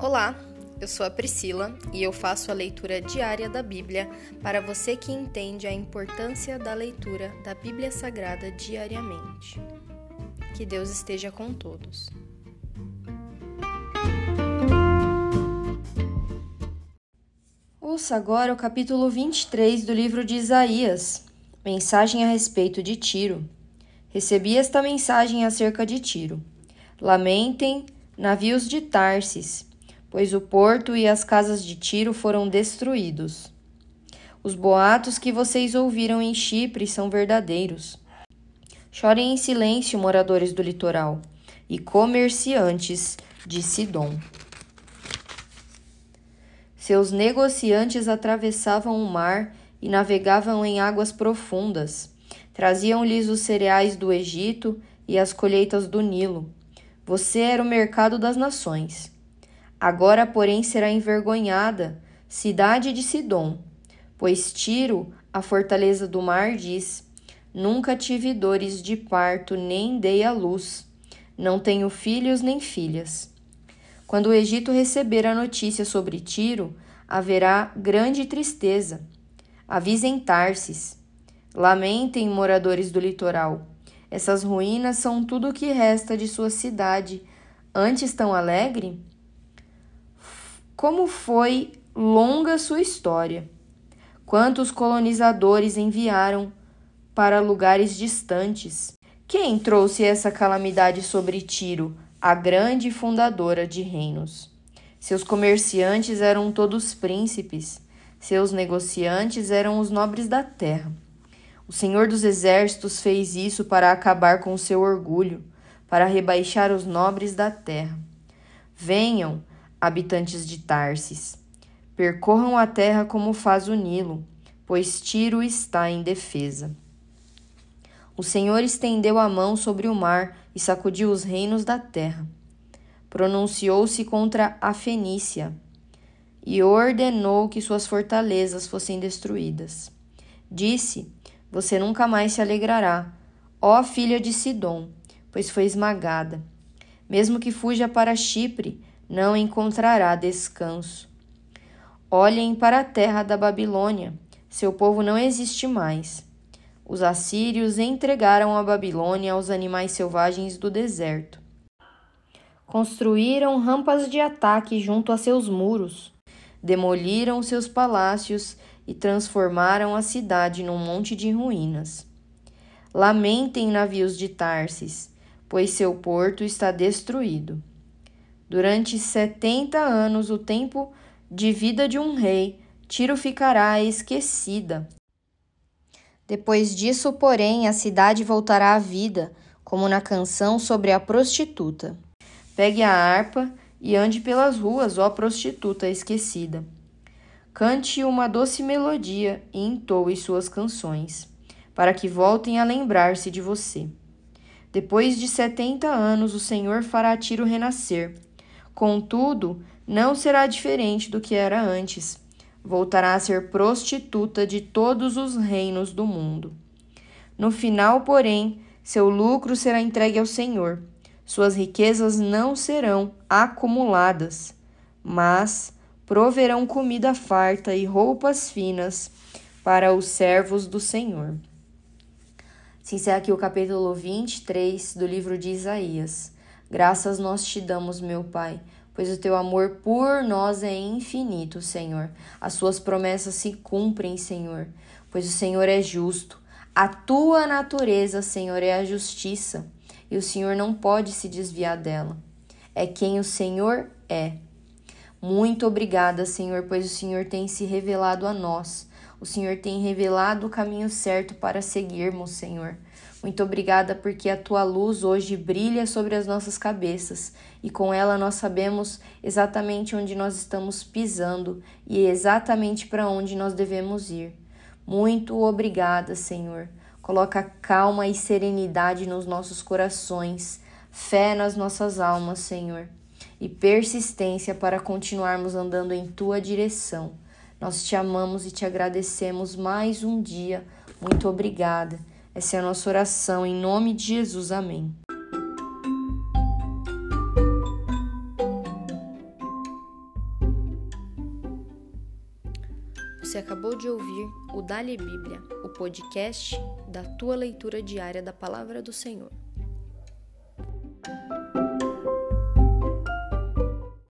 Olá, eu sou a Priscila e eu faço a leitura diária da Bíblia para você que entende a importância da leitura da Bíblia Sagrada diariamente. Que Deus esteja com todos. Ouça agora o capítulo 23 do livro de Isaías, mensagem a respeito de Tiro. Recebi esta mensagem acerca de Tiro. Lamentem, navios de Tarsis, pois o porto e as casas de Tiro foram destruídos. Os boatos que vocês ouviram em Chipre são verdadeiros. Chorem em silêncio, moradores do litoral, e comerciantes de Sidom. Seus negociantes atravessavam o mar e navegavam em águas profundas. Traziam-lhes os cereais do Egito e as colheitas do Nilo. Você era o mercado das nações. Agora, porém, será envergonhada, cidade de Sidom, pois Tiro, a fortaleza do mar, diz: Nunca tive dores de parto, nem dei à luz. Não tenho filhos nem filhas. Quando o Egito receber a notícia sobre Tiro, haverá grande tristeza. Avisem Tarsis. Lamentem, moradores do litoral. Essas ruínas são tudo o que resta de sua cidade. Antes tão alegre? Como foi longa sua história? Quantos colonizadores enviaram para lugares distantes? Quem trouxe essa calamidade sobre Tiro, a grande fundadora de reinos? Seus comerciantes eram todos príncipes, seus negociantes eram os nobres da terra. O Senhor dos Exércitos fez isso para acabar com seu orgulho, para rebaixar os nobres da terra. Venham, habitantes de Tarsis. Percorram a terra como faz o Nilo, pois Tiro está em defesa. O Senhor estendeu a mão sobre o mar e sacudiu os reinos da terra. Pronunciou-se contra a Fenícia e ordenou que suas fortalezas fossem destruídas. Disse: Você nunca mais se alegrará, ó filha de Sidom, pois foi esmagada. Mesmo que fuja para Chipre, não encontrará descanso. Olhem para a terra da Babilônia, seu povo não existe mais. Os assírios entregaram a Babilônia aos animais selvagens do deserto. Construíram rampas de ataque junto a seus muros, demoliram seus palácios e transformaram a cidade num monte de ruínas. Lamentem navios de Tarsis, pois seu porto está destruído. Durante setenta anos, o tempo de vida de um rei, Tiro ficará esquecida. Depois disso, porém, a cidade voltará à vida, como na canção sobre a prostituta. Pegue a harpa e ande pelas ruas, ó prostituta esquecida. Cante uma doce melodia e entoe suas canções, para que voltem a lembrar-se de você. Depois de setenta anos, o Senhor fará Tiro renascer Contudo, não será diferente do que era antes. Voltará a ser prostituta de todos os reinos do mundo. No final, porém, seu lucro será entregue ao Senhor. Suas riquezas não serão acumuladas, mas proverão comida farta e roupas finas para os servos do Senhor. Se encerra aqui o capítulo 23 do livro de Isaías. Graças nós te damos, meu Pai, pois o teu amor por nós é infinito, Senhor. As suas promessas se cumprem, Senhor, pois o Senhor é justo. A tua natureza, Senhor, é a justiça, e o Senhor não pode se desviar dela. É quem o Senhor é. Muito obrigada, Senhor, pois o Senhor tem se revelado a nós. O Senhor tem revelado o caminho certo para seguirmos, Senhor. Muito obrigada porque a tua luz hoje brilha sobre as nossas cabeças e com ela nós sabemos exatamente onde nós estamos pisando e exatamente para onde nós devemos ir. Muito obrigada, Senhor. Coloca calma e serenidade nos nossos corações, fé nas nossas almas, Senhor, e persistência para continuarmos andando em tua direção. Nós te amamos e te agradecemos mais um dia. Muito obrigada. Essa é a nossa oração, em nome de Jesus. Amém. Você acabou de ouvir o Dali Bíblia, o podcast da tua leitura diária da Palavra do Senhor.